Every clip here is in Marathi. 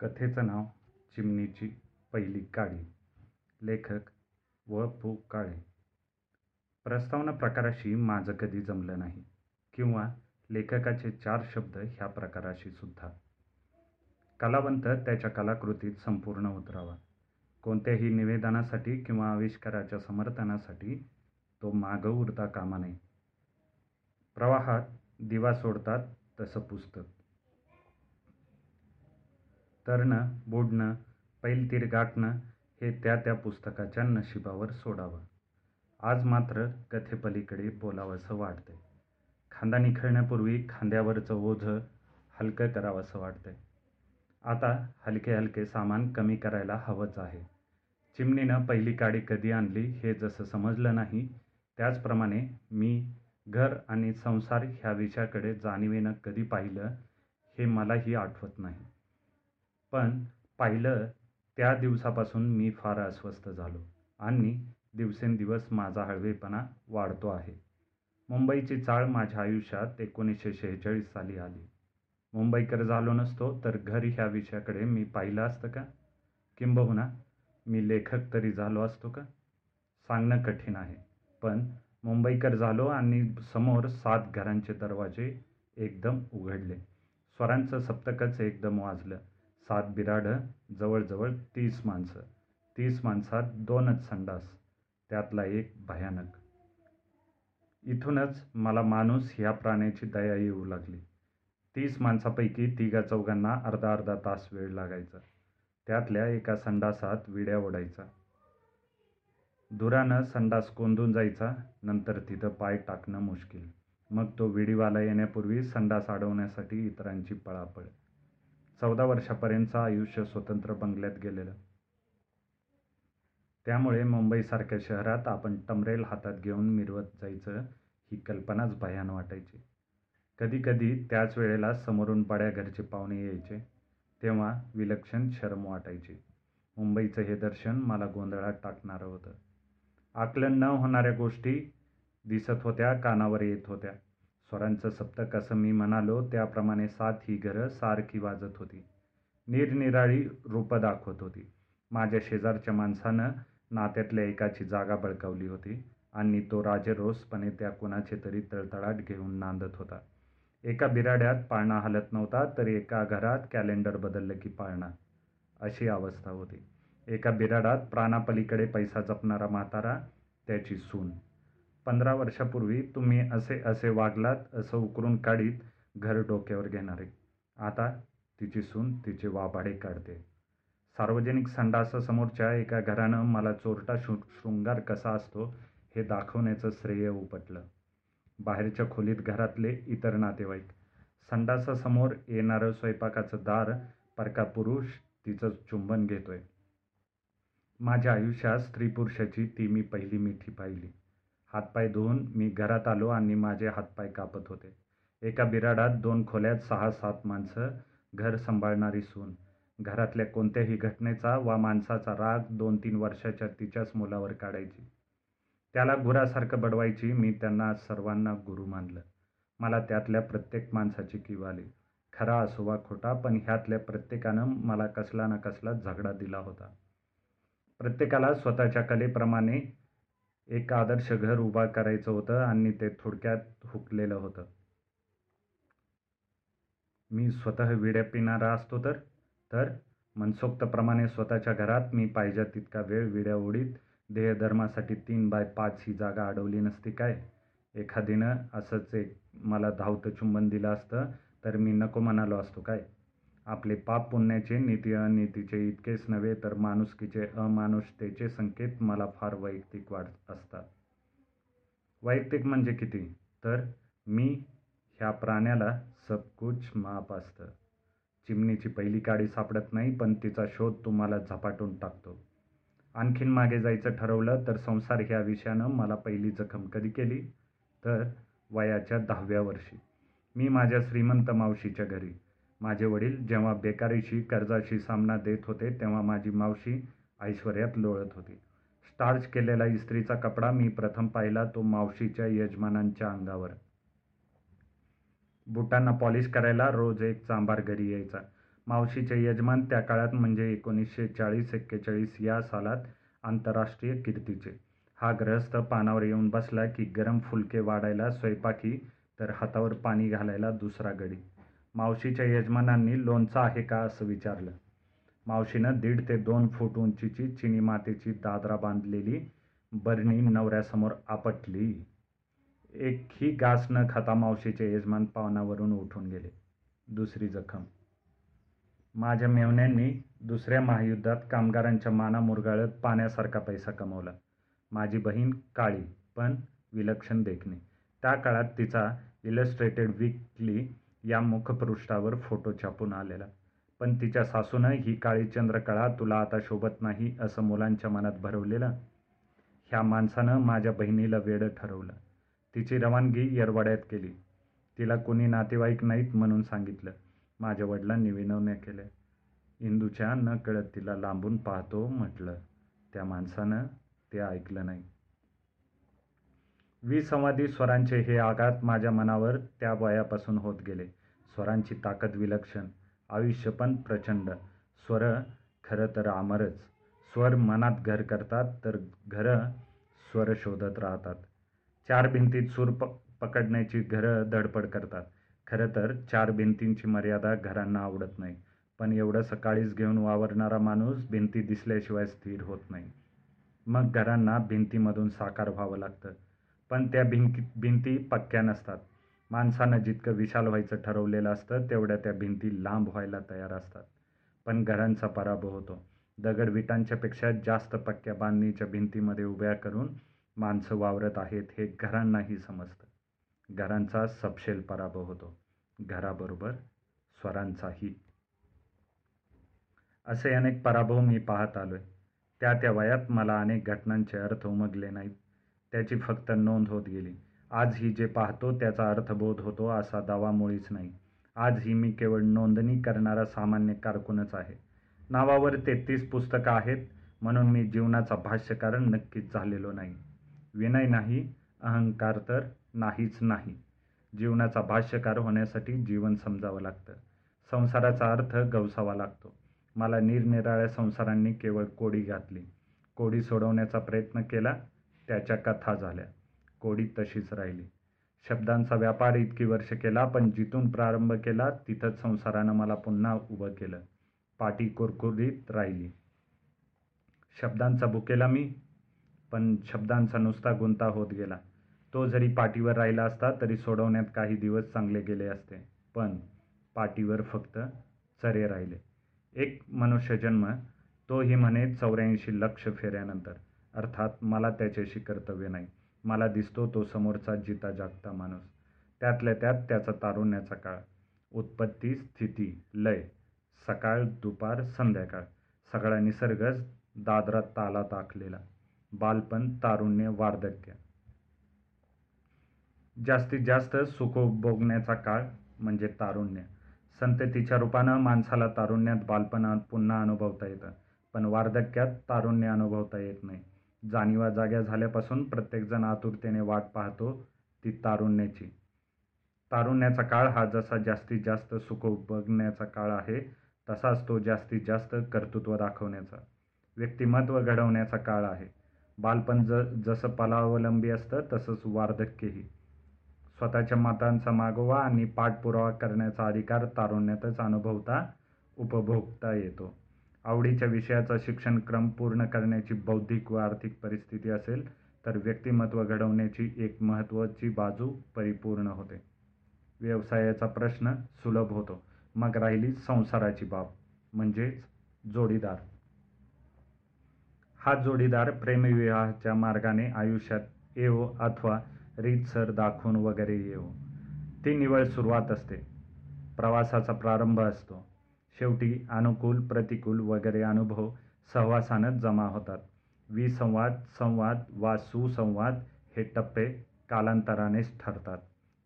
कथेचं नाव चिमणीची पहिली काळी लेखक व पु. काळे. प्रस्तावना प्रकाराशी माझं कधी जमलं नाही किंवा लेखकाचे चार शब्द ह्या प्रकाराशी सुद्धा. कलावंत त्याच्या कलाकृतीत संपूर्ण उतरावा. कोणत्याही निवेदनासाठी किंवा आविष्काराच्या समर्थनासाठी तो मागं उरता कामा नये. प्रवाहात दिवा सोडतात तसं पुस्तक. तरणं बुडणं पैलतीर गाठणं हे त्या त्या पुस्तकाच्या नशिबावर सोडावं. आज मात्र कथेपलीकडे बोलावंसं वाटतंय खांदा निखळण्यापूर्वी खांद्यावरचं ओझं हलकं करावंसं वाटतंय. आता हलके हलके सामान कमी करायला हवंच आहे. चिमणीनं पहिली काडी कधी आणली हे जसं समजलं नाही त्याचप्रमाणे मी घर आणि संसार ह्या विषयाकडे जाणीवेनं कधी पाहिलं हे मलाही आठवत नाही. पण पाहिलं त्या दिवसापासून मी फार अस्वस्थ झालो आणि दिवसेंदिवस माझा हळवेपणा वाढतो आहे. मुंबईची चाळ माझ्या आयुष्यात एकोणीसशे शेहेचाळीस साली आली. मुंबईकर झालो नसतो तर घर ह्या विषयाकडे मी पाहिलं असतं का? किंबहुना मी लेखक तरी झालो असतो का? सांगणं कठीण आहे. पण मुंबईकर झालो आणि समोर सात घरांचे दरवाजे एकदम उघडले. स्वरांचं सप्तकच एकदम वाजलं. सात बिराडं जवळजवळ तीस माणसं. तीस माणसात दोनच संडास त्यातला एक भयानक. इथूनच मला माणूस ह्या प्राण्याची दया येऊ लागली. तीस माणसापैकी तिघा चौघांना अर्धा अर्धा तास वेळ लागायचा. त्यातल्या एका संडासात विड्या ओढायचा. धुरानं संडास कोंदून जायचा नंतर तिथं पाय टाकणं मुश्किल. मग तो विडीवाला येण्यापूर्वी संडास अडवण्यासाठी इतरांची पळापळ. चौदा वर्षापर्यंतचं आयुष्य स्वतंत्र बंगल्यात गेलेलं. त्यामुळे मुंबईसारख्या शहरात आपण टमरेल हातात घेऊन मिरवत जायचं ही कल्पनाच भयान वाटायची. कधीकधी त्याच वेळेला समोरून बड्या घरचे पाहुणे यायचे तेव्हा विलक्षण शरम वाटायची. मुंबईचं हे दर्शन मला गोंधळात टाकणारं होतं. आकलन न होणाऱ्या गोष्टी दिसत होत्या कानावर येत होत्या. स्वरांचं सप्तक असं मी म्हणालो त्याप्रमाणे सात ही घरं सारखी वाजत होती. निरनिराळी रूपं दाखवत होती. माझ्या शेजारच्या माणसानं नात्यातल्या एकाची जागा बळकावली होती आणि तो राजरोसपणे त्या कुणाचे तरी तळतळाट घेऊन नांदत होता. एका बिराड्यात पाळणा हलत नव्हता तर एका घरात कॅलेंडर बदललं की पाळणा. अशी अवस्था होती. एका बिराडात प्राणापलीकडे पैसा जपणारा म्हातारा त्याची सून. पंधरा वर्षापूर्वी तुम्ही असे असे वागलात असं उकरून काढीत घर डोक्यावर घेणारे. आता तिची सून तिचे वाभाडे काढते. सार्वजनिक संडासासमोरच्या एका घरानं मला चोरटा शृ शृंगार कसा असतो हे दाखवण्याचं श्रेय उपटलं. बाहेरच्या खोलीत घरातले इतर नातेवाईक. संडासासमोर येणारं स्वयंपाकाचं दार परका पुरुष तिचं चुंबन घेतोय. माझ्या आयुष्यात स्त्री पुरुषाची ती मी पहिली मिठी पाहिली. हातपाय धुवून मी घरात आलो आणि माझे हातपाय कापत होते. एका बिराडात दोन खोल्यात सहा सात माणसं घर सांभाळणारी सून. घरातल्या कोणत्याही घटनेचा वा माणसाचा राग दोन तीन वर्षाच्या तिच्याच मुलावर काढायची. त्याला गुरासारखं बडवायची मी त्यांना सर्वांना गुरु मानलं. मला त्यातल्या प्रत्येक माणसाची कीव आली. खरा असो वा खोटा पण ह्यातल्या प्रत्येकानं मला कसला ना कसला झगडा दिला होता. प्रत्येकाला स्वतःच्या कलेप्रमाणे एक आदर्श घर उभा करायचं होतं आणि ते थोडक्यात हुकलेलं होतं. मी स्वतः विड्या पिणारा असतो तर? तर मनसोक्तप्रमाणे स्वतःच्या घरात मी पाहिजे तितका वेळ विड्या उडीत देहधर्मासाठी तीन बाय पाच ही जागा अडवली नसती काय? एखादीनं असंच एक मला धावतं चुंबन दिलं असतं तर मी नको म्हणालो असतो काय? आपले पाप पुण्याचे नीती अनितीचे इतकेच नव्हे तर माणुसकीचे अमानुषतेचे संकेत मला फार वैयक्तिक वाटत असतात. वैयक्तिक म्हणजे किती? तर मी ह्या प्राण्याला सबकुच माप असतं. चिमणीची पहिली काडी सापडत नाही पण तिचा शोध तुम्हाला झपाटून टाकतो. आणखीन मागे जायचं ठरवलं तर संसार ह्या विषयानं मला पहिली जखम कधी केली? तर वयाच्या दहाव्या वर्षी. मी माझ्या श्रीमंत मावशीच्या घरी. माझे वडील जेव्हा बेकारीशी कर्जाशी सामना देत होते तेव्हा माझी मावशी ऐश्वर्यात लोळत होती स्टार्च केलेला इस्त्रीचा कपडा मी प्रथम पाहिला तो मावशीच्या यजमानांच्या अंगावर बुटांना पॉलिश करायला रोज एक चांभार घरी यायचा मावशीचे यजमान त्या काळात म्हणजे एकोणीसशे चाळीस एक्केचाळीस या सालात आंतरराष्ट्रीय कीर्तीचे. हा ग्रहस्थ पानावर येऊन बसला की गरम फुलके वाढायला स्वयंपाकी तर हातावर पाणी घालायला दुसरा गडी. मावशीच्या यजमानांनी लोणचं आहे का असं विचारलं. मावशीनं दीड ते दोन फूट उंचीची चिनी मातीची दादरा बांधलेली बरणी नवऱ्यासमोर आपटली. एकही घास न खाता मावशीचे यजमान पावनावरून उठून गेले. दुसरी जखम. माझ्या मेवण्यांनी दुसऱ्या महायुद्धात कामगारांच्या माना मुरगाळत पाण्यासारखा पैसा कमवला. माझी बहीण काळी पण विलक्षण देखणी. त्या काळात तिचा इलस्ट्रेटेड वीकली या मुखपृष्ठावर फोटो छापून आलेला. पण तिच्या सासूनं ही काळी चंद्रकळा तुला आता शोभत नाही असं मुलांच्या मनात भरवलेलं. ह्या माणसानं माझ्या बहिणीला वेडं ठरवलं. तिची रवानगी येरवाड्यात केली. तिला कुणी नातेवाईक नाहीत म्हणून सांगितलं. माझ्या वडिलांनी विनवण्या केल्या. इंदूच्या नकळत तिला लांबून पाहतो म्हटलं. त्या माणसानं ते ऐकलं नाही. विसंवादी स्वरांचे हे आघात माझ्या मनावर त्या वयापासून होत गेले. स्वरांची ताकद विलक्षण, आयुष्य पण प्रचंड. स्वर खरं तर अमरच. स्वर मनात घर करतात तर घरं स्वर शोधत राहतात. चार भिंतीत सूर प पकडण्याची घरं धडपड करतात. खरं तर चार भिंतींची मर्यादा घरांना आवडत नाही. पण एवढं सकाळीच घेऊन वावरणारा माणूस भिंती दिसल्याशिवाय स्थिर होत नाही. मग घरांना भिंतीमधून साकार व्हावं लागतं. पण त्या भिंती पक्क्या नसतात. माणसानं जितकं विशाल व्हायचं ठरवलेलं असतं तेवढ्या त्या भिंती लांब व्हायला तयार असतात. पण घरांचा पराभव होतो. दगड-विटांच्यापेक्षा जास्त पक्क्या बांधणीच्या भिंतीमध्ये उभ्या करून माणसं वावरत आहेत हे घरांनाही समजतं. घरांचा सपशेल पराभव होतो. घराबरोबर स्वरांचाही. असे अनेक पराभव मी पाहत आलो आहे त्या त्या वयात मला अनेक घटनांचे अर्थ उमगले नाहीत. त्याची फक्त नोंद होत गेली. आजही जे पाहतो त्याचा अर्थबोध होतो असा दावा मुळीच नाही. आजही मी केवळ नोंदणी करणारा सामान्य कारकूनच आहे. नावावर तेहतीस पुस्तकं आहेत म्हणून मी जीवनाचा भाष्यकार नक्कीच झालेलो नाही. विनय नाही, अहंकार तर नाहीच नाही. जीवनाचा भाष्यकार होण्यासाठी जीवन समजावं लागतं. संसाराचा अर्थ गवसावा लागतो. मला निरनिराळ्या संसारांनी केवळ कोडी घातली. कोडी सोडवण्याचा प्रयत्न केला. त्याच्या कथा झाल्या. कोडी तशीच राहिली. शब्दांचा व्यापार इतकी वर्ष केला पण जिथून प्रारंभ केला तिथंच संसारानं मला पुन्हा उभं केलं. पाटी कुरकुरीत राहिली. शब्दांचा भुकेला मी. पण शब्दांचा नुसता गुंता होत गेला. तो जरी पाटीवर राहिला असता तरी सोडवण्यात काही दिवस चांगले गेले असते. पण पाटीवर फक्त चरे राहिले. एक मनुष्यजन्म, तोही म्हणे चौऱ्याऐंशी लक्ष फेऱ्यानंतर. अर्थात मला त्याच्याशी कर्तव्य नाही. मला दिसतो तो समोरचा जिता-जागता माणूस. त्यातल्या त्यात त्याचा तारुण्याचा काळ. उत्पत्ती, स्थिती, लय. सकाळ, दुपार, संध्याकाळ. सगळा निसर्गच दादरात तालात आखलेला. बालपण, तारुण्य, वार्धक्य. जास्तीत जास्त सुखोपभोगण्याचा काळ म्हणजे तारुण्य. संततीच्या रूपानं माणसाला तारुण्यात बालपणात पुन्हा अनुभवता येतं. पण वार्धक्यात तारुण्य अनुभवता येत नाही. जाणिवा जाग्या झाल्यापासून प्रत्येकजण आतुरतेने वाट पाहतो ती तारुण्याची. तारुण्याचा काळ हा जसा जास्तीत जास्त सुखोपभोगण्याचा काळ आहे तसाच तो जास्तीत जास्त कर्तृत्व दाखवण्याचा, व्यक्तिमत्व घडवण्याचा काळ आहे. बालपण ज जसं पलावलंबी असतं तसंच वार्धक्यही. स्वतःच्या मतांचा मागोवा आणि पाठपुरावा करण्याचा अधिकार तारुण्यातच अनुभवता, उपभोगता येतो. आवडीच्या विषयाचा शिक्षणक्रम पूर्ण करण्याची बौद्धिक व आर्थिक परिस्थिती असेल तर व्यक्तिमत्व घडवण्याची एक महत्त्वाची बाजू परिपूर्ण होते. व्यवसायाचा प्रश्न सुलभ होतो. मग राहिली संसाराची बाब, म्हणजेच जोडीदार. हा जोडीदार प्रेमविवाहाच्या मार्गाने आयुष्यात येवो अथवा रीतसर दाखवून वगैरे येवो, ती निवळ सुरुवात असते. प्रवासाचा प्रारंभ असतो. शेवटी अनुकूल, प्रतिकूल वगैरे अनुभव सहवासानंच जमा होतात. विसंवाद, संवाद वा सुसंवाद हे टप्पे कालांतरानेच ठरतात.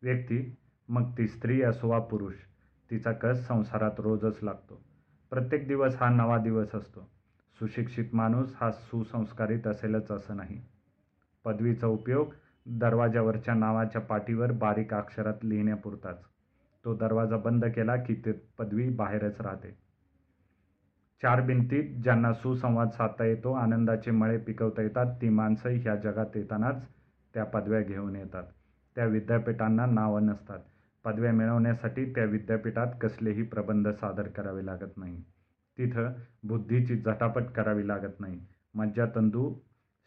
व्यक्ती, मग ती स्त्री असो वा पुरुष, तिचा कस संसारात रोजच लागतो. प्रत्येक दिवस हा नवा दिवस असतो. सुशिक्षित माणूस हा सुसंस्कारित असेलच असं नाही. पदवीचा उपयोग दरवाज्यावरच्या नावाच्या पाठीवर बारीक अक्षरात लिहिण्यापुरताच. तो दरवाजा बंद केला की ते पदवी बाहेरच राहते. चार भिंतीत ज्यांना सुसंवाद साधता येतो आनंदाचे मळे पिकवता येतात ती माणसं ह्या जगात येतानाच त्या पदव्या घेऊन येतात. त्या विद्यापीठांना नावं नसतात. पदव्या मिळवण्यासाठी त्या विद्यापीठात कसलेही प्रबंध सादर करावे लागत नाही. तिथं बुद्धीची झटापट करावी लागत नाही. मज्जातंतू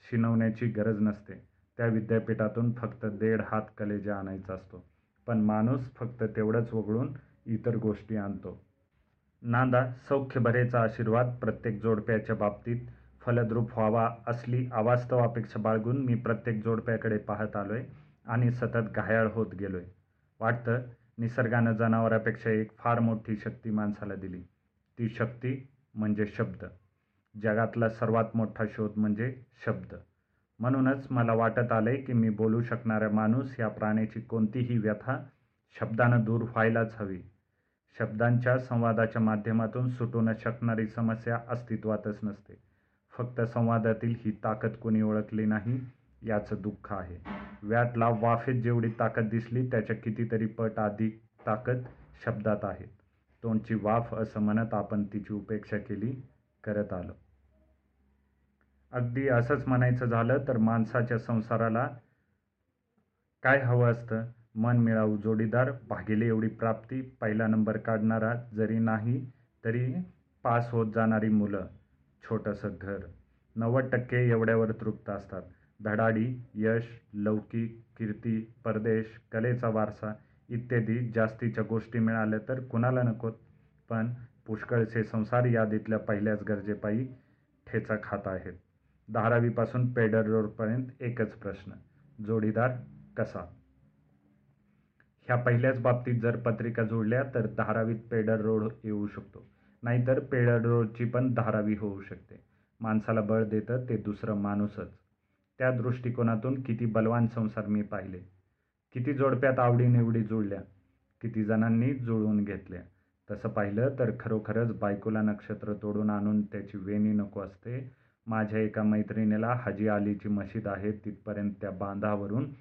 शिनवण्याची गरज नसते. त्या विद्यापीठातून फक्त देड हात कलेजा आणायचा असतो. पण माणूस फक्त तेवढंच वगळून इतर गोष्टी आणतो. नांदा सौख्यभरेचा आशीर्वाद प्रत्येक जोडप्याच्या बाबतीत फलद्रूप व्हावा असली अवास्तव अपेक्षा बाळगून मी प्रत्येक जोडप्याकडे पाहत आलोय आणि सतत घायाळ होत गेलोय. वाटतं निसर्गानं जनावरापेक्षा एक फार मोठी शक्ती माणसाला दिली. ती शक्ती म्हणजे शब्द. जगातला सर्वात मोठा शोध म्हणजे शब्द. म्हणूनच मला वाटत आले की मी बोलू शकणारा माणूस या प्राण्याची कोणतीही व्यथा शब्दानं दूर व्हायलाच हवी. शब्दांच्या संवादाच्या माध्यमातून सुटू न शकणारी समस्या अस्तित्वातच नसते. फक्त संवादातील ही ताकद कोणी ओळखली नाही याचं दुःख आहे. व्याटला वाफेत जेवढी ताकद दिसली त्याच्या कितीतरी पट अधिक ताकद शब्दात आहे तोंडची वाफ असं म्हणत आपण तिची उपेक्षा केली करत आलो. अगदी असंच म्हणायचं झालं तर माणसाच्या संसाराला काय हवं असतं? मन मिळावू जोडीदार भागिले एवढी प्राप्ती पहिला नंबर काढणारा जरी नाही तरी पास होत जाणारी मुलं छोटंसं घर. नव्वद टक्के एवढ्यावर तृप्त असतात. धडाडी यश लौकिक कीर्ती परदेश कलेचा वारसा इत्यादी जास्तीच्या गोष्टी मिळाल्या तर कुणाला नकोत पण पुष्कळचे संसार यादीतल्या पहिल्याच गरजेपायी ठेचा खात आहेत. धारावीपासून पेडर रोडपर्यंत एकच प्रश्न जोडीदार कसा? ह्या पहिल्याच बाबतीत जर पत्रिका जोडल्या तर धारावीत पेडर रोड येऊ शकतो. नाहीतर पेडर रोडची पण धारावी होऊ शकते. माणसाला बळ देतं ते दुसरं माणूसच. त्या दृष्टिकोनातून किती बलवान संसार मी पाहिले. किती जोडप्यात आवडीनिवडी जुळल्या किती जणांनी जुळवून घेतल्या. तसं पाहिलं तर खरोखरच बायकोला नक्षत्र तोडून आणून त्याची वेणी नको असते माझ्या एका मैत्रिणीला हाजी आलीची मशीद आहे तिथपर्यंत त्या बांधावरून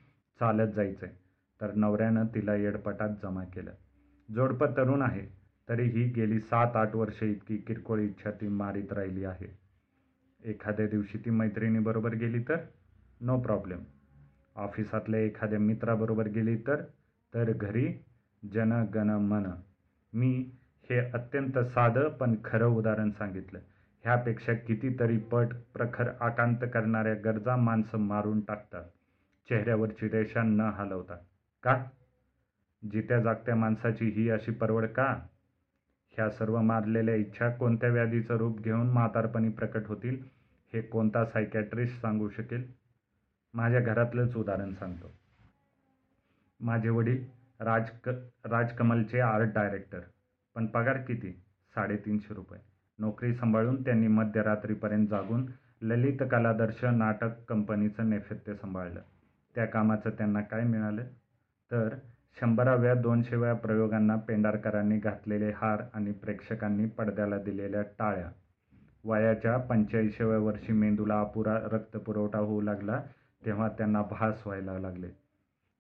चालत जायचंय. तर नवऱ्यानं तिला येडपटात जमा केलं. जोडपं तरुण आहे तरीही गेली सात आठ वर्षे इतकी किरकोळ इच्छा ती मारीत राहिली आहे. एखाद्या दिवशी ती मैत्रिणीबरोबर गेली तर? नो प्रॉब्लेम ऑफिसातल्या एखाद्या मित्राबरोबर गेली तर? तर घरी जन गण मन. मी हे अत्यंत साधं पण खरं उदाहरण सांगितलं. ह्यापेक्षा कितीतरी पट प्रखर आकांत करणाऱ्या गरजा माणसं मारून टाकतात. चेहऱ्यावरची रेषा न हलवता. का? जित्या जागत्या माणसाची ही अशी परवड का? ह्या सर्व मारलेल्या इच्छा कोणत्या व्याधीचं रूप घेऊन म्हातारपणी प्रकट होतील हे कोणता सायकॅट्रिस्ट सांगू शकेल? माझ्या घरातलंच उदाहरण सांगतो. माझे वडील राजक राजकमलचे आर्ट डायरेक्टर पण पगार किती? साडेतीनशे रुपये. नोकरी सांभाळून त्यांनी मध्यरात्रीपर्यंत जागून ललित कलादर्श नाटक कंपनीचं नैफत्य सांभाळलं. त्या कामाचं त्यांना काय मिळालं? तर शंभराव्या दोनशेव्या प्रयोगांना पेंढारकरांनी घातलेले हार आणि प्रेक्षकांनी पडद्याला दिलेल्या टाळ्या. वयाच्या पंच्याऐंशीव्या वर्षी मेंदूला अपुरा रक्तपुरवठा होऊ लागला तेव्हा त्यांना भास व्हायला लागले.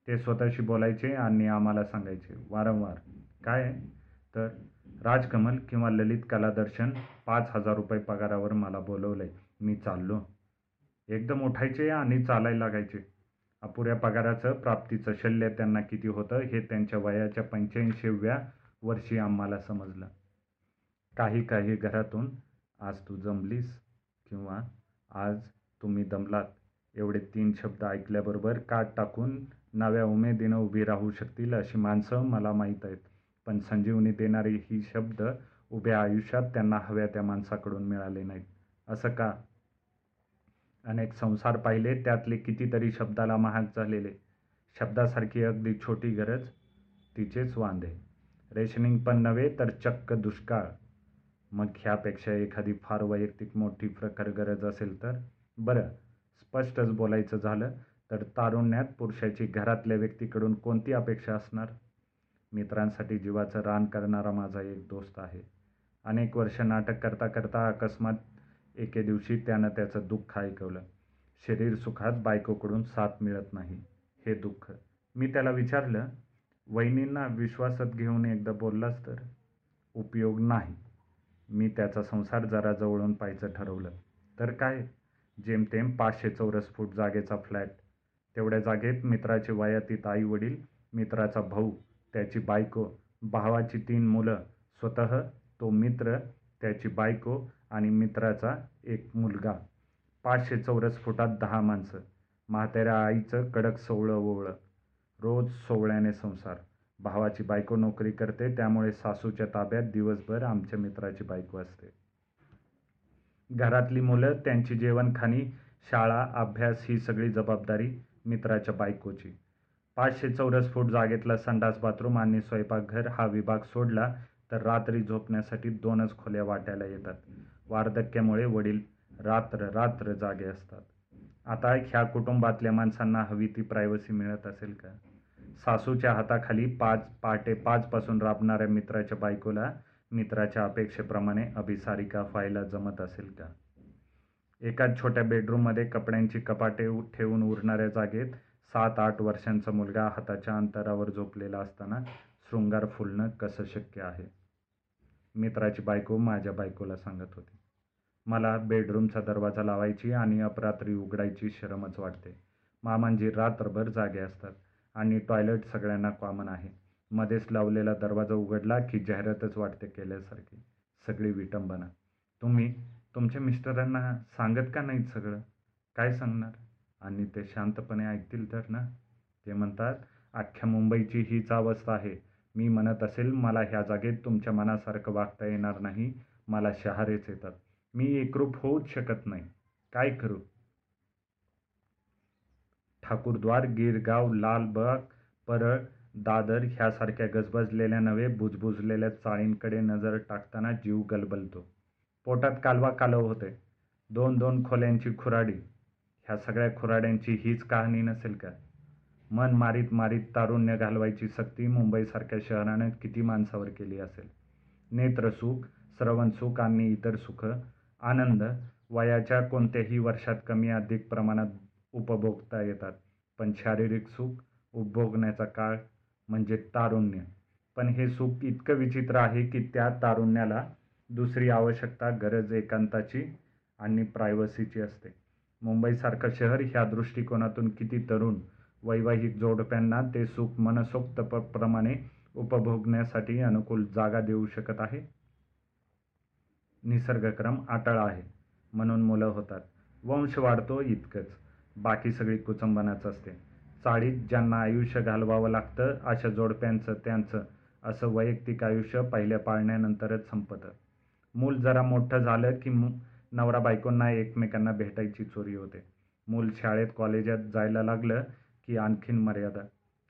ते स्वतःशी बोलायचे आणि आम्हाला सांगायचे वारंवार काय तर राजकमल किंवा ललित कलादर्शन पाच हजार रुपये पगारावर मला बोलवलंय मी चाललो. एकदम उठायचे आणि चालायला लागायचे. अपुऱ्या पगाराचं प्राप्तीचं शल्य त्यांना किती होतं हे त्यांच्या वयाच्या पंच्याऐंशीव्या वर्षी आम्हाला समजलं. काही काही घरातून आज तू जमलीस किंवा आज तुम्ही दमलात एवढे तीन शब्द ऐकल्याबरोबर काट टाकून नव्या उमेदीनं उभी राहू शकतील अशी माणसं मला माहीत आहेत. पण संजीवनी देणारी ही शब्द उभ्या आयुष्यात त्यांना हव्या त्या माणसाकडून मिळाले नाहीत. असं का? अनेक संसार पाहिले त्यातले कितीतरी शब्दाला महाग झालेले. शब्दासारखी अगदी छोटी गरज तिचेच वांदे. रेशनिंग पण नव्हे तर चक्क दुष्काळ. मग ह्यापेक्षा एखादी फार वैयक्तिक मोठी प्रखर गरज असेल तर? बरं स्पष्टच बोलायचं झालं तर तारुण्यात पुरुषाची घरातल्या व्यक्तीकडून कोणती अपेक्षा असणार? मित्रांसाठी जीवाचं रान करणारा माझा एक दोस्त आहे. अनेक वर्ष नाटक करता करता अकस्मात एके दिवशी त्यानं त्याचं दुःख ऐकवलं. शरीर सुखात बायकोकडून साथ मिळत नाही. हे दुःख. मी त्याला विचारलं वहिनींना विश्वासात घेऊन एकदा बोललास तर? उपयोग नाही. मी त्याचा संसार जरा जवळून पाहायचं ठरवलं. तर काय? जेमतेम पाचशे चौरस फूट जागेचा फ्लॅट. तेवढ्या जागेत मित्राचे वयातीत आई वडील मित्राचा भाऊ त्याची बायको भावाची तीन मुलं स्वतः तो मित्र त्याची बायको आणि मित्राचा एक मुलगा. पाचशे चौरस फुटात दहा माणसं. म्हाताऱ्या आईचं कडक सोवळं ओवळं. रोज सोवळ्याने संसार. भावाची बायको नोकरी करते त्यामुळे सासूच्या ताब्यात दिवसभर आमच्या मित्राची बायको असते. घरातली मुलं त्यांची जेवणखाणी शाळा अभ्यास ही सगळी जबाबदारी मित्राच्या बायकोची. पाचशे चौरस फूट जागेतला संडास बाथरूम आणि स्वयंपाकघर हा विभाग सोडला तर रात्री झोपण्यासाठी दोनच खोल्या वाट्याला येतात. वार्धक्यामुळे वडील रात्र रात्र जागे असतात. आता ह्या कुटुंबातल्या माणसांना हवी ती प्रायव्हसी मिळत असेल का? सासूच्या हाताखाली पाच पहाटे पाचपासून राबणाऱ्या मित्राच्या बायकोला मित्राच्या अपेक्षेप्रमाणे अभिसारिका व्हायला जमत असेल का? एकाच छोट्या बेडरूममध्ये कपड्यांची कपाटे ठेवून उरणाऱ्या जागेत सात आठ वर्षांचा मुलगा हाताच्या अंतरावर झोपलेला असताना शृंगार फुलणं कसं शक्य आहे? मित्राची बायको माझ्या बायकोला सांगत होती. मला बेडरूमचा दरवाजा लावायची आणि अपरात्री उघडायची शरमच वाटते. मामांजी रात्रभर जागे असतात आणि टॉयलेट सगळ्यांना कॉमन आहे. मध्येच लावलेला दरवाजा उघडला की जाहिरातच वाटते केल्यासारखी. सगळी विटंबना. तुम्ही तुमच्या मिस्टरांना सांगत का नाहीत सगळं? काय सांगणार? आणि ते शांतपणे ऐकतील तर ना? ते म्हणतात अख्ख्या मुंबईची हीच अवस्था आहे. मी म्हणत असेल मला ह्या जागेत तुमच्या मनासारखं वागता येणार नाही. मला शहारेच येतात. मी एकरूप होऊच शकत नाही. काय करू? ठाकूरद्वार गिरगाव लालबाग परळ दादर ह्यासारख्या गजबजलेल्या नव्हे बुजबुजलेल्या चाळींकडे नजर टाकताना जीव गलबलतो. पोटात कालवा कालव होते. दोन दोन खोल्यांची खुराडी. ह्या सगळ्या खुराड्यांची हीच कहाणी नसेल का? मन मारीत मारीत तारुण्य घालवायची सक्ती मुंबईसारख्या शहरानं किती माणसावर केली असेल? नेत्रसुख श्रवणसुख आणि इतर सुख आनंद वयाच्या कोणत्याही वर्षात कमी अधिक प्रमाणात उपभोगता येतात. पण शारीरिक सुख उपभोगण्याचा काळ म्हणजे तारुण्य. पण हे सुख इतकं विचित्र आहे की त्या तारुण्याला दुसरी आवश्यकता गरज एकांताची आणि प्रायव्हसीची असते. मुंबईसारखं शहर ह्या दृष्टिकोनातून किती तरुण वैवाहिक जोडप्यांना ते सुख मनसोक्त प्रमाणे उपभोगण्यासाठी अनुकूल जागा देऊ शकत आहे? निसर्गक्रम अटळ आहे म्हणून मुलं होतात. वंश वाढतो इतकंच. बाकी सगळी कुचंबनाच असते. चाळीत ज्यांना आयुष्य घालवावं लागतं अशा जोडप्यांचं त्यांचं असं वैयक्तिक आयुष्य पहिल्या पाळण्यानंतरच संपतं. मूल जरा मोठं झालं की नवरा बायकोंना एकमेकांना भेटायची चोरी होते. मूल शाळेत कॉलेजात जायला लागलं की आणखीन मर्यादा.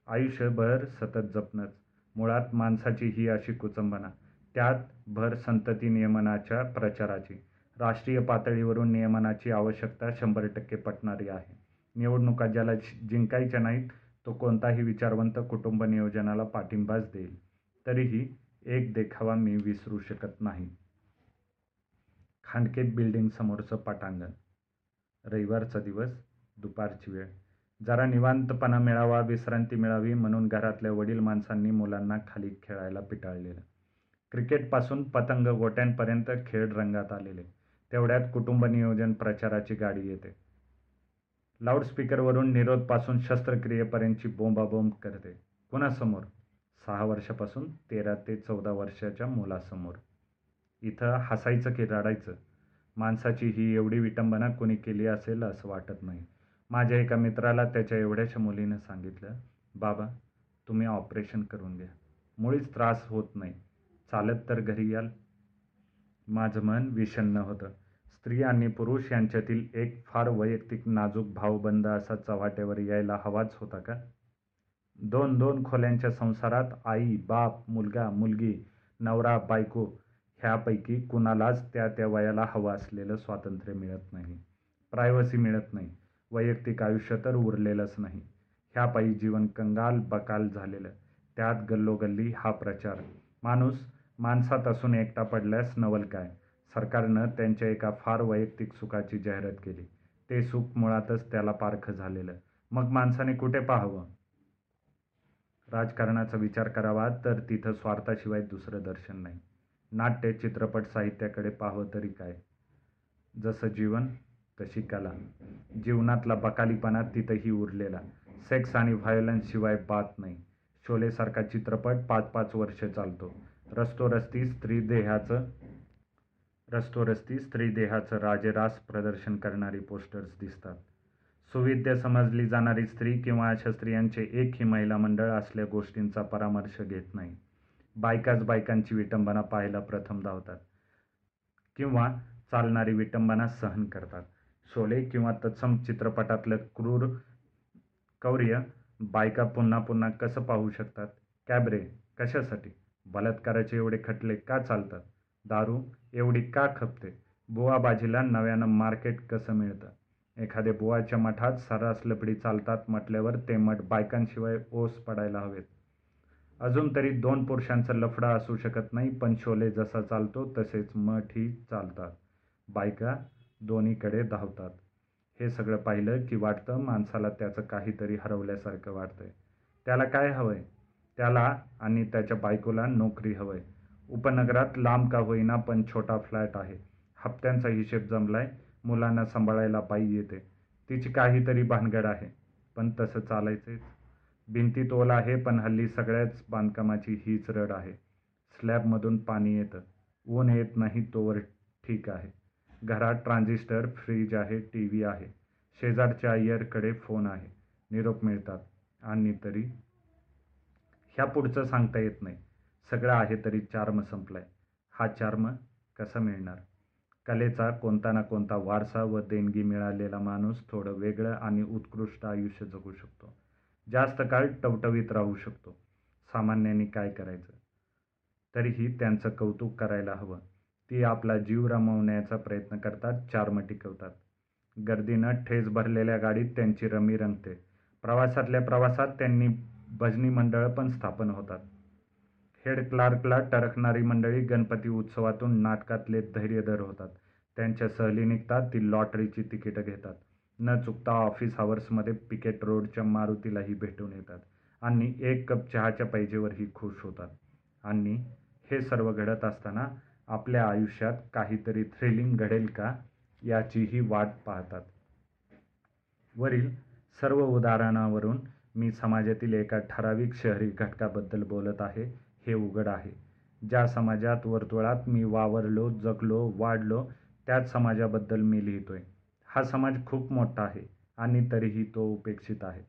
आयुष्यभर सतत जपणंच. मुळात माणसाची ही अशी कुचंबना. त्यात भर संतती नियमनाच्या प्रचाराची. राष्ट्रीय पातळीवरून नियमनाची आवश्यकता शंभर टक्के पटणारी आहे. निवडणुका ज्याला जिंकायच्या नाहीत तो कोणताही विचारवंत कुटुंब नियोजनाला पाठिंबाच देईल. तरीही एक देखावा मी विसरू शकत नाही. खांडकेप बिल्डिंग समोरचं पटांगण. रविवारचा दिवस दुपारची वेळ. जरा निवांतपणा मिळावा विश्रांती मिळावी म्हणून घरातल्या वडील माणसांनी मुलांना खाली खेळायला पिटाळलेलं. क्रिकेटपासून पतंग गोट्यांपर्यंत खेळ रंगात आलेले. तेवढ्यात कुटुंब नियोजन प्रचाराची गाडी येते. लाऊडस्पीकरवरून निरोधपासून शस्त्रक्रियेपर्यंतची बोंबाबोंब करते. कुणासमोर? सहा वर्षापासून तेरा ते चौदा वर्षाच्या मुलासमोर. इथं हसायचं की रडायचं? माणसाची ही एवढी विटंबना कोणी केली असेल असं वाटत नाही. माझ्या एका मित्राला त्याच्या एवढ्याशा मुलीनं सांगितलं बाबा तुम्ही ऑपरेशन करून घ्या. मुळीच त्रास होत नाही. चालत तर घरी याल. माझं मन विषण्ण होतं. स्त्री आणि पुरुष यांच्यातील एक फार वैयक्तिक नाजूक भावबंद असा चव्हाट्यावर यायला हवाच होता का? दोन दोन खोल्यांच्या संसारात आई बाप मुलगा मुलगी नवरा बायको ह्यापैकी कुणालाच त्या त्या वयाला हवं असलेलं स्वातंत्र्य मिळत नाही. प्रायव्हसी मिळत नाही. वैयक्तिक आयुष्य तर उरलेलंच नाही. ह्यापायी जीवन कंगाल बकाल झालेलं. त्यात गल्लोगल्ली हा प्रचार. माणूस माणसात असून एकटा पडल्यास नवल काय? सरकारनं त्यांच्या एका फार वैयक्तिक सुखाची जाहिरात केली. ते सुख मुळातच त्याला पारखं झालेलं. मग माणसाने कुठे पाहावं? राजकारणाचा विचार करावा तर तिथं स्वार्थाशिवाय दुसरं दर्शन नाही. नाट्य चित्रपट साहित्याकडे पाहावं तरी काय? जसं जीवन तशी कला. जीवनातला बकालीपणा तिथंही उरलेला. सेक्स आणि व्हायोलन्स शिवाय बात नाही. शोलेसारखा चित्रपट पाच पाच वर्ष चालतो. रस्तोरस्ती स्त्री देहाचं रस्तोरस्ती स्त्री देहाचं राजेरास प्रदर्शन करणारी पोस्टर्स दिसतात. सुविद्य समजली जाणारी स्त्री किंवा अशा स्त्रियांचे एकही महिला मंडळ असल्या गोष्टींचा परामर्श घेत नाही. बायकाच बायकांची विटंबना पाहायला प्रथम धावतात. किंवा चालणारी विटंबना सहन करतात. शोले किंवा तत्सम चित्रपटातलं क्रूर कौर्य बायका पुन्हा पुन्हा कसं पाहू शकतात? कॅबरे कशासाठी? बलात्काराचे एवढे खटले का चालतात? दारू एवढी का खपते? बुवाबाजीला नव्यानं मार्केट कसं मिळतं? एखाद्या बुवाच्या मठात सर्रास लपडी चालतात म्हटल्यावर ते मठ बायकांशिवाय ओस पडायला हवेत. अजून तरी दोन पुरुषांचा लफडा असू शकत नाही पण शोले जसा चालतो तसेच मठही चालतात. बायका दोन्हीकडे धावतात. हे सगळं पाहिलं की वाटतं माणसाला त्याचं काहीतरी हरवल्यासारखं वाटतंय. त्याला काय हवंय? त्याला आणि त्याच्या बायकोला नोकरी हवंय. उपनगरात लांब का होईना पण छोटा फ्लॅट आहे. हप्त्यांचा हिशेब जमलाय मुलांना सांभाळायला बाई येते. तिची काहीतरी भानगड आहे पण तसं चालायचंच भिंती तोल आहे पण हल्ली सगळ्याच बांधकामाची हीच रड आहे. स्लॅबमधून पाणी येतं. ऊन येत नाही तोवर ठीक आहे. घरात ट्रान्झिस्टर फ्रीज आहे टी व्ही आहे. शेजारच्या अय्यरकडे फोन आहे. निरोप मिळतात. आणि तरी ह्या पुढचं सांगता येत नाही. सगळं आहे तरी चार्म संपलाय. हा चार्म कसा मिळणार? कलेचा कोणता ना कोणता वारसा व देणगी मिळालेला माणूस थोडं वेगळं आणि उत्कृष्ट आयुष्य जगू शकतो. जास्त काळ टवटवीत राहू शकतो. सामान्यांनी काय करायचं? तरीही त्यांचं कौतुक करायला हवं. ती आपला जीव रमवण्याचा प्रयत्न करतात चार्म टिकवतात गर्दीनं ठेस भरलेल्या गाडीत त्यांची रमी रंगते. प्रवासातल्या प्रवासात त्यांनी भजनी मंडळं पण स्थापन होतात. हेड क्लार्कला टरकणारी मंडळी गणपती उत्सवातून नाटकातले धैर्यधर होतात. त्यांच्या सहली निघतात ती लॉटरीची तिकीटं घेतात. न चुकता ऑफिस आवर्समध्ये पिकेट रोडच्या मारुतीलाही भेटून येतात. आणि एक कप चहाच्या पैजेवरही खुश होतात. आणि हे सर्व घडत असताना आपल्या आयुष्यात काहीतरी थ्रिलिंग घडेल का याचीही वाट पाहतात. वरील सर्व उदाहरणावरून मी समाजातील एका ठराविक शहरी घटकाबद्दल बोलत आहे. हे उघड आहे. ज्या समाजात वर्तुळात मी वावरलो जगलो वाढलो त्याच समाजाबद्दल मी लिहितोय. हा समाज खूप मोठा आहे आणि तरीही तो उपेक्षित आहे.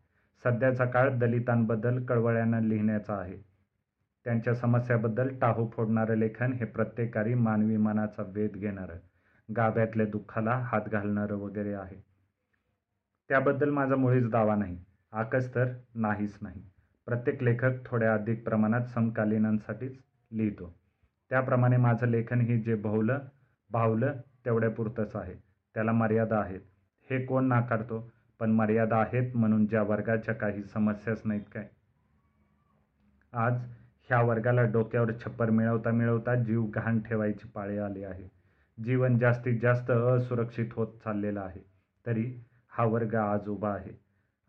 सध्याचा काळ दलितांबद्दल कळवळ्यानं लिहिण्याचा आहे. त्यांच्या समस्याबद्दल टाहू फोडणारं लेखन हे प्रत्येकारी मानवी मनाचा वेध घेणारं गाभ्यातल्या दुःखाला हात घालणारं वगैरे आहे. त्याबद्दल माझा मुळीच दावा नाही. आकस तर नाहीच नाही. प्रत्येक लेखक थोड्या अधिक प्रमाणात समकालीनांसाठीच लिहितो. त्याप्रमाणे माझं लेखन ही जे भावलं भावलं तेवढ्यापुरतंच आहे. त्याला मर्यादा आहेत. हे कोण नाकारतो? पण मर्यादा आहेत म्हणून ज्या वर्गाच्या काही समस्याच नाहीत काय? आज ह्या वर्गाला डोक्यावर छप्पर मिळवता मिळवता जीव घाण ठेवायची पाळी आली आहे. जीवन जास्तीत जास्त असुरक्षित होत चाललेलं आहे. तरी हा वर्ग आज उभा आहे.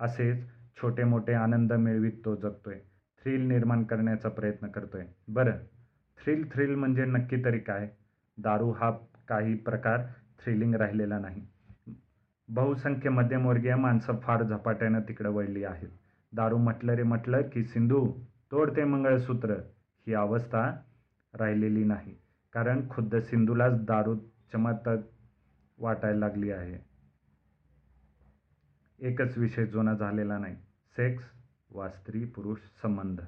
असेच छोटे मोठे आनंद मिळवीत तो जगतोय. थ्रिल निर्माण करण्याचा प्रयत्न करतोय. बरं. थ्रिल थ्रिल म्हणजे नक्की तरी काय? दारू हा काही प्रकार थ्रिलिंग राहिलेला नाही. बहुसंख्य मध्यमवर्गीय माणसं फार झपाट्यानं तिकडं वळली आहेत. दारू म्हटलं रे म्हटलं की सिंधू तोड ते मंगळसूत्र. ही अवस्था राहिलेली नाही. कारण खुद्द सिंधूलाच दारू चमत्कार वाटायला लागली आहे. एकच विषय जुना झालेला नाही. सेक्स वा स्त्री पुरुष संबंध.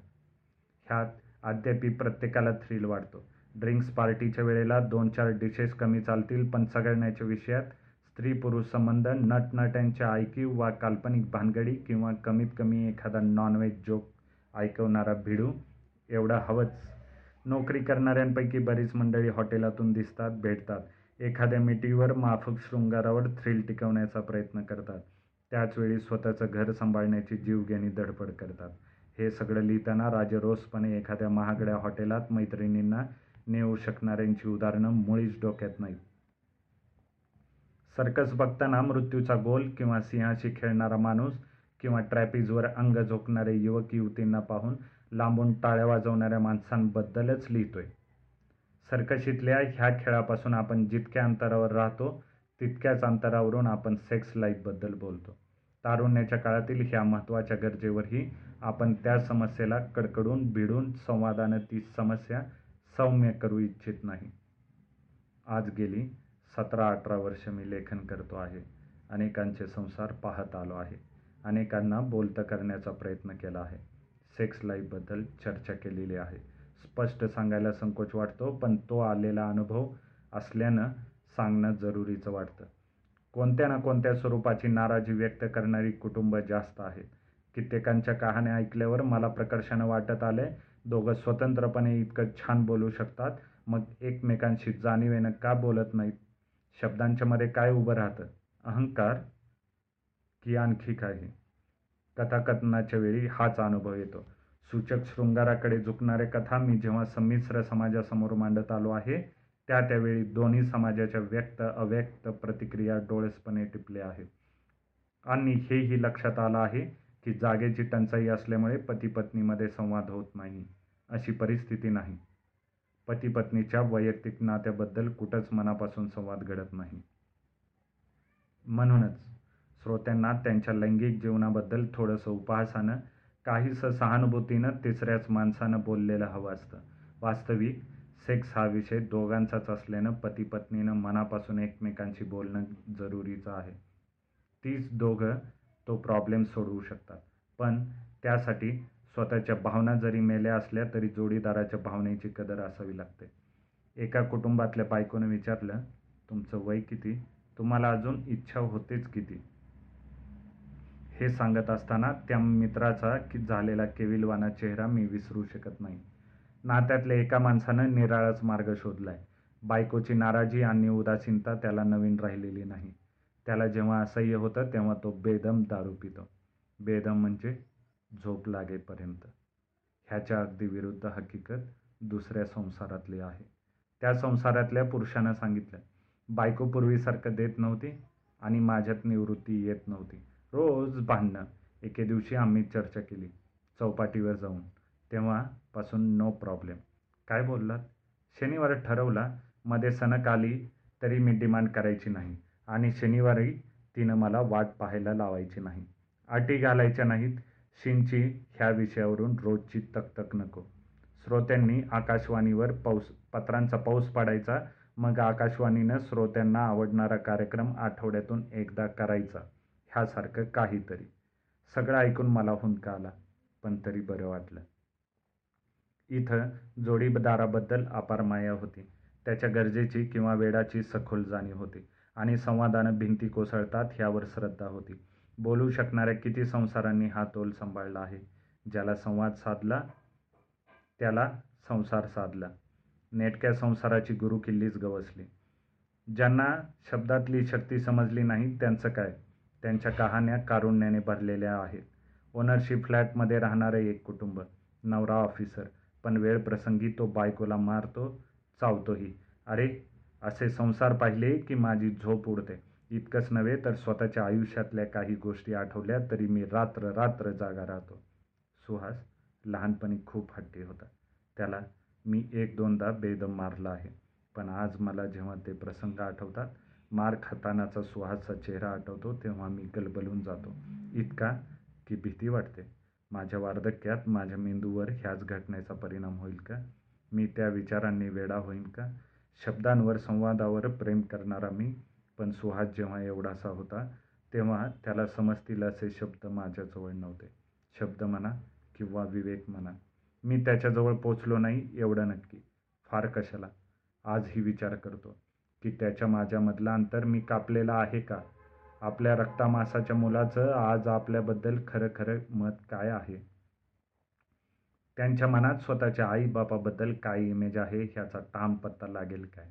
ह्यात अद्यापी प्रत्येकाला थ्रिल वाटतो ड्रिंक्स पार्टीच्या वेळेला दोन चार डिशेस कमी चालतील पण सगळण्याच्या विषयात स्त्री पुरुष संबंध नटनट्यांच्या आयक्यू वा काल्पनिक भानगडी किंवा कमीत कमी एखादा नॉनव्हेज जोक ऐकवणारा भिडू एवढा हवंच. नोकरी करणाऱ्यांपैकी बरीच मंडळी हॉटेलातून दिसतात भेटतात. एखाद्या मिटीवर माफक शृंगारावर थ्रिल टिकवण्याचा प्रयत्न करतात. त्याचवेळी स्वतःचं घर सांभाळण्याची जीवघेणी धडपड करतात. हे सगळं लिहिताना राजरोसपणे एखाद्या महागड्या हॉटेलात मैत्रिणींना नेऊ शकणाऱ्यांची उदाहरणं मुळीच डोक्यात नाहीत. सर्कस बघताना मृत्यूचा गोल किंवा सिंहाशी खेळणारा माणूस किंवा ट्रॅपिजवर अंग झोकणारे युवक युवतींना पाहून लांबून टाळ्या वाजवणाऱ्या माणसांबद्दलच लिहितोय. सर्कशीतल्या ह्या खेळापासून आपण जितक्या अंतरावर राहतो तितक्याच अंतरावरून आपण सेक्स लाईफबद्दल बोलतो. तारुण्याच्या काळातील ह्या महत्त्वाच्या गरजेवरही आपण त्या समस्येला कडकडून भिडून संवादानं ती समस्या सौम्य करू इच्छित नाही. आज गेली सतरा अठरा वर्ष मी लेखन करतो आहे. अनेकांचे संसार पाहत आलो आहे. अनेकांना बोलतं करण्याचा प्रयत्न केला आहे. सेक्स लाईफबद्दल चर्चा केलेली आहे. स्पष्ट सांगायला संकोच वाटतो पण तो आलेला अनुभव असल्यानं सांगणं जरुरीचं वाटतं. कोणत्या ना कोणत्या स्वरूपाची नाराजी व्यक्त करणारी कुटुंब जास्त आहेत कित्येकांच्या कहाण्या ऐकल्यावर मला प्रकर्षानं वाटत आलंय दोघं स्वतंत्रपणे इतकं छान बोलू शकतात. मग एकमेकांशी जाणीवेनं का बोलत नाहीत? शब्दांच्या मध्ये काय उभं राहतं? अहंकार की आणखी काही? कथाकथनाच्या वेळी हाच अनुभव येतो. सूचक शृंगाराकडे झुकणाऱ्या कथा मी जेव्हा संमिश्र समाजासमोर मांडत आलो आहे त्या त्यावेळी दोन्ही समाजाच्या व्यक्त अव्यक्त प्रतिक्रिया डोळसपणे टिपल्या आहेत. आणि हेही लक्षात आलं आहे की जागेची टंचाई असल्यामुळे पती पत्नीमध्ये संवाद होत नाही अशी परिस्थिती नाही. पती पत्नीच्या वैयक्तिक नात्याबद्दल कुठंच मनापासून संवाद घडत नाही. म्हणूनच श्रोत्यांना त्यांच्या लैंगिक जीवनाबद्दल थोडंसं उपहासानं काहीसं सहानुभूतीनं तिसऱ्याच माणसानं बोललेलं हवं असतं. वास्तविक सेक्स हा विषय दोघांचाच असल्यानं पती पत्नीनं मनापासून एकमेकांशी बोलणं जरुरीचं आहे. तीच दोघं तो प्रॉब्लेम सोडवू शकतात. पण त्यासाठी स्वतःच्या भावना जरी मेल्या असल्या तरी जोडीदाराच्या भावनेची कदर असावी लागते. एका कुटुंबातल्या बायकोने विचारलं तुमचं वय किती? तुम्हाला अजून इच्छा होतेच किती? हे सांगत असताना त्या मित्राचा की झालेला केविलवाना चेहरा मी विसरू शकत नाही. नात्यातल्या एका माणसानं निराळाच मार्ग शोधलाय. बायकोची नाराजी आणि उदासीनता त्याला नवीन राहिलेली नाही. त्याला जेव्हा असह्य होतं तेव्हा तो बेदम दारू पितो. बेदम म्हणजे झोप लागेपर्यंत. ह्याच्या अगदी विरुद्ध हकीकत दुसऱ्या संसारातली आहे. त्या संसारातल्या पुरुषानं सांगितलं बायको पूर्वीसारखं देत नव्हती आणि माझ्यात निवृत्ती येत नव्हती. रोज भांडणं. एके दिवशी आम्ही चर्चा केली चौपाटीवर जाऊन. तेव्हापासून नो प्रॉब्लेम काय बोललात? शनिवार ठरवला मध्ये सणक आली तरी मी डिमांड करायची नाही. आणि शनिवारी तिनं मला वाट पाहायला लावायची नाही. अटी घालायच्या नाहीत. शिंची ह्या विषयावरून रोजची तकतक नको. श्रोत्यांनी आकाशवाणीवर पाऊस पत्रांचा पाऊस पाडायचा. मग आकाशवाणीनं श्रोत्यांना आवडणारा कार्यक्रम आठवड्यातून एकदा करायचा. ह्यासारखं काहीतरी. सगळं ऐकून मला हुंदका आला पण तरी बरं वाटलं. इथं जोडीदाराबद्दल अपार माया होती. त्याच्या गरजेची किंवा वेडाची सखोल जाणीव होती. आणि संवादानं भिंती कोसळतात ह्यावर श्रद्धा होती. बोलू शकणाऱ्या किती संसारांनी हा तोल सांभाळला आहे? ज्याला संवाद साधला त्याला संसार साधला. नेटक्या संसाराची गुरुकिल्लीच गवसली. ज्यांना शब्दातली शक्ती समजली नाही त्यांचं काय? त्यांच्या कहाण्या कारुण्याने भरलेल्या आहेत. ओनरशिप फ्लॅटमध्ये राहणारं एक कुटुंब. नवरा ऑफिसर पण वेळ प्रसंगी तो बायकोला मारतो चावतोही. अरे असे संसार पाहिले की माझी झोप उडते. इतकंच नव्हे तर स्वतःच्या आयुष्यातल्या काही गोष्टी आठवल्या तरी मी रात्र रात्र जागा राहतो. सुहास लहानपणी खूप हट्टी होता. त्याला मी एक दोनदा बेदम मारला आहे. पण आज मला जेव्हा ते प्रसंग आठवतात मार खातानाचा सुहासचा चेहरा आठवतो तेव्हा मी गलबलून जातो. इतका की भीती वाटते. माझ्या वार्धक्यात माझ्या मेंदूवर ह्याच घटनेचा परिणाम होईल का? मी त्या विचारांनी वेडा होईन का? शब्दांवर संवादावर प्रेम करणारा मी. पण सुहास जेव्हा एवढासा होता तेव्हा त्याला समजतील असे शब्द माझ्याजवळ नव्हते. शब्द म्हणा किंवा विवेक म्हणा मी त्याच्याजवळ पोचलो नाही एवढं नक्की. फार कशाला? आजही विचार करतो की त्याच्या माझ्यामधलं अंतर मी कापलेलं आहे का? आपल्या रक्तामासाच्या मुलाचं आज आपल्याबद्दल खरं खरं मत काय आहे? त्यांच्या मनात स्वतःच्या आईबापाबद्दल काय इमेज आहे ह्याचा ठाम पत्ता लागेल काय?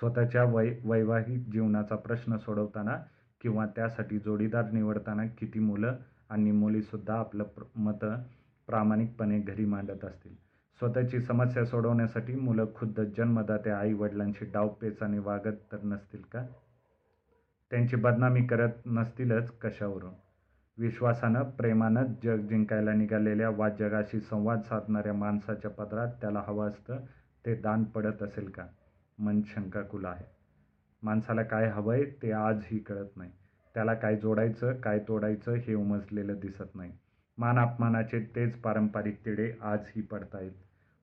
स्वतःच्या वै वैवाहिक जीवनाचा प्रश्न सोडवताना किंवा त्यासाठी जोडीदार निवडताना किती मुलं आणि मुलीसुद्धा आपलं प्र मतं प्रामाणिकपणे घरी मांडत असतील? स्वतःची समस्या सोडवण्यासाठी मुलं खुद्द जन्मदात्या आई वडिलांशी डावपेचाने वागत तर नसतील का? त्यांची बदनामी करत नसतीलच कशावरून? विश्वासानं प्रेमानं जग जिंकायला निघालेल्या वा जगाशी संवाद साधणाऱ्या माणसाच्या पदरात त्याला हवं असतं ते दान पडत असेल का? मन शंकाकुल आहे. माणसाला काय हवंय ते आजही कळत नाही. त्याला काय जोडायचं काय तोडायचं हे उमजलेलं दिसत नाही. मान अपमानाचे तेच पारंपरिक तिडे आजही पडतायत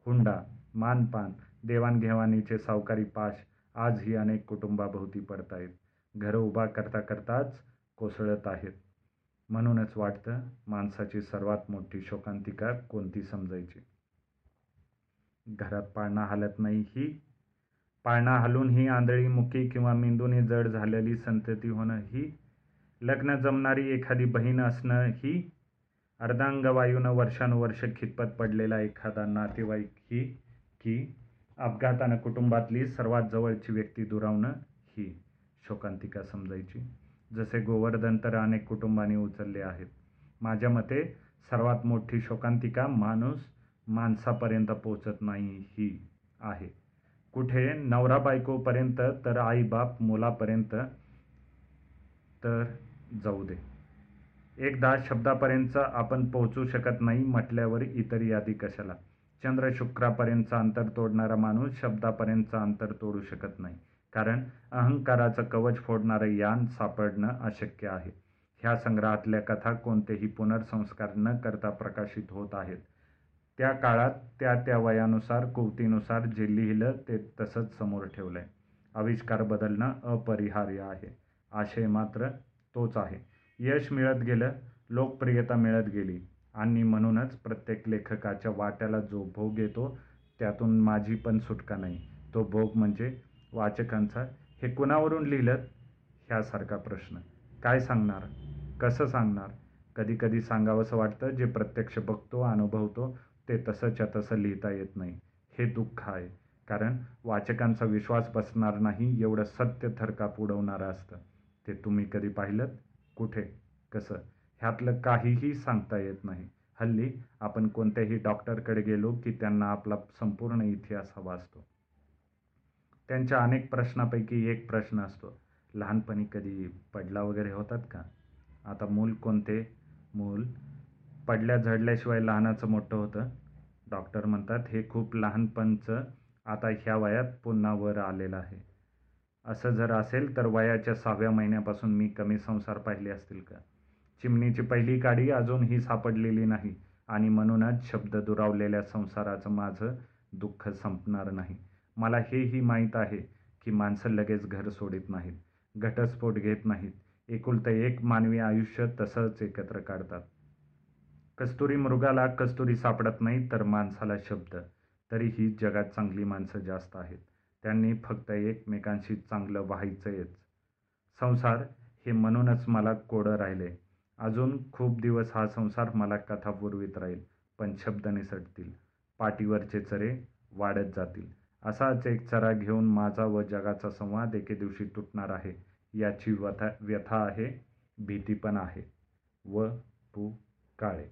हुंडा मानपान देवाणघेवाणीचे सावकारी पाश आजही अनेक कुटुंबाभोवती पडतायत घरं उभा करता करताच कोसळत आहेत. म्हणूनच वाटतं माणसाची सर्वात मोठी शोकांतिका कोणती समजायची? घरात पाळणा हालत नाही ही? पाळणा हलून ही आंधळी मुकी किंवा मेंदूने जड झालेली संतती होणं ही? लग्न जमणारी एखादी बहीण असणं ही? अर्धांगवायूनं वर्षानुवर्ष खितपत पडलेला एखादा नातेवाईक ही? की अपघातानं कुटुंबातली सर्वात जवळची व्यक्ती दुरावणं ही? शोकांतिका समजायची? जसे गोवर्धन तर अनेक कुटुंबांनी उचलले आहेत. माझ्या मते सर्वात मोठी शोकांतिका माणूस माणसापर्यंत पोचत नाही ही आहे. कुठे नवरा बायकोपर्यंत तर आईबाप मुलापर्यंत तर जाऊ दे. एकदा शब्दापर्यंत आपण पोहोचू शकत नाही म्हटल्यावर इतर यादी कशाला? चंद्र शुक्रापर्यंतचं अंतर तोडणारा माणूस शब्दापर्यंतचं अंतर तोडू शकत नाही. कारण अहंकाराचं कवच फोडणारं यान सापडणं अशक्य आहे. ह्या संग्रहातल्या कथा कोणतेही पुनर्संस्कार न करता प्रकाशित होत आहेत. त्या काळात त्या त्या वयानुसार कुवतीनुसार जे लिहिलं ते तसंच समोर ठेवलं आहे आविष्कार बदलणं अपरिहार्य आहे. आशय मात्र तोच आहे. यश मिळत गेलं लोकप्रियता मिळत गेली. आणि म्हणूनच प्रत्येक लेखकाच्या वाट्याला जो भोग येतो त्यातून माझी पण सुटका नाही. तो भोग म्हणजे वाचकांचा हे कुणावरून लिहिलं ह्यासारखा प्रश्न. काय सांगणार? कसं सांगणार? कधी कधी सांगावंसं वाटतं जे प्रत्यक्ष बघतो अनुभवतो ते तसंच्या तसं लिहिता येत नाही. हे दुःख आहे. कारण वाचकांचा विश्वास बसणार नाही एवढं सत्य थरकाप उडवणारं असतं. ते तुम्ही कधी पाहिलं कुठे? कसं? ह्यातलं काहीही सांगता येत नाही. हल्ली आपण कोणत्याही डॉक्टरकडे गेलो की त्यांना आपला संपूर्ण इतिहास हवा असतो. त्यांच्या अनेक प्रश्नापैकी एक प्रश्न असतो. लहानपणी कधी पडला वगैरे होतात का? आता मूल कोणते? मूल पडल्या झडल्याशिवाय लहानाचं मोठं होतं. डॉक्टर म्हणतात हे खूप लहानपणचं आता ह्या वयात पुन्हा वर आलेलं आहे. असं जर असेल तर वयाच्या सहाव्या महिन्यापासून मी कमी संसार पाहिले असतील का? चिमणीची पहिली काडी अजूनही सापडलेली नाही आणि म्हणूनच शब्द दुरावलेल्या संसाराचं माझं दुःख संपणार नाही. मला हेही माहीत आहे की माणसं लगेच घर सोडित नाहीत घटस्फोट घेत नाहीत. एकुलतं एक मानवी आयुष्य तसंच एकत्र काढतात. कस्तुरी मृगाला कस्तुरी सापडत नाही तर माणसाला शब्द. तरीही जगात चांगली माणसं जास्त आहेत. त्यांनी फक्त एकमेकांशी चांगलं व्हायचंयच संसार हे म्हणूनच मला कोडं राहिले. अजून खूप दिवस हा संसार मला कथा पुरवीत राहील पण शब्द निसटतील. पाठीवरचे चरे वाढत जातील. असाच एक चरा घेऊन माझा व जगाचा संवाद एके दिवशी तुटणार आहे. याची व्यथा व्यथा आहे भीती पण आहे. व पु काळे.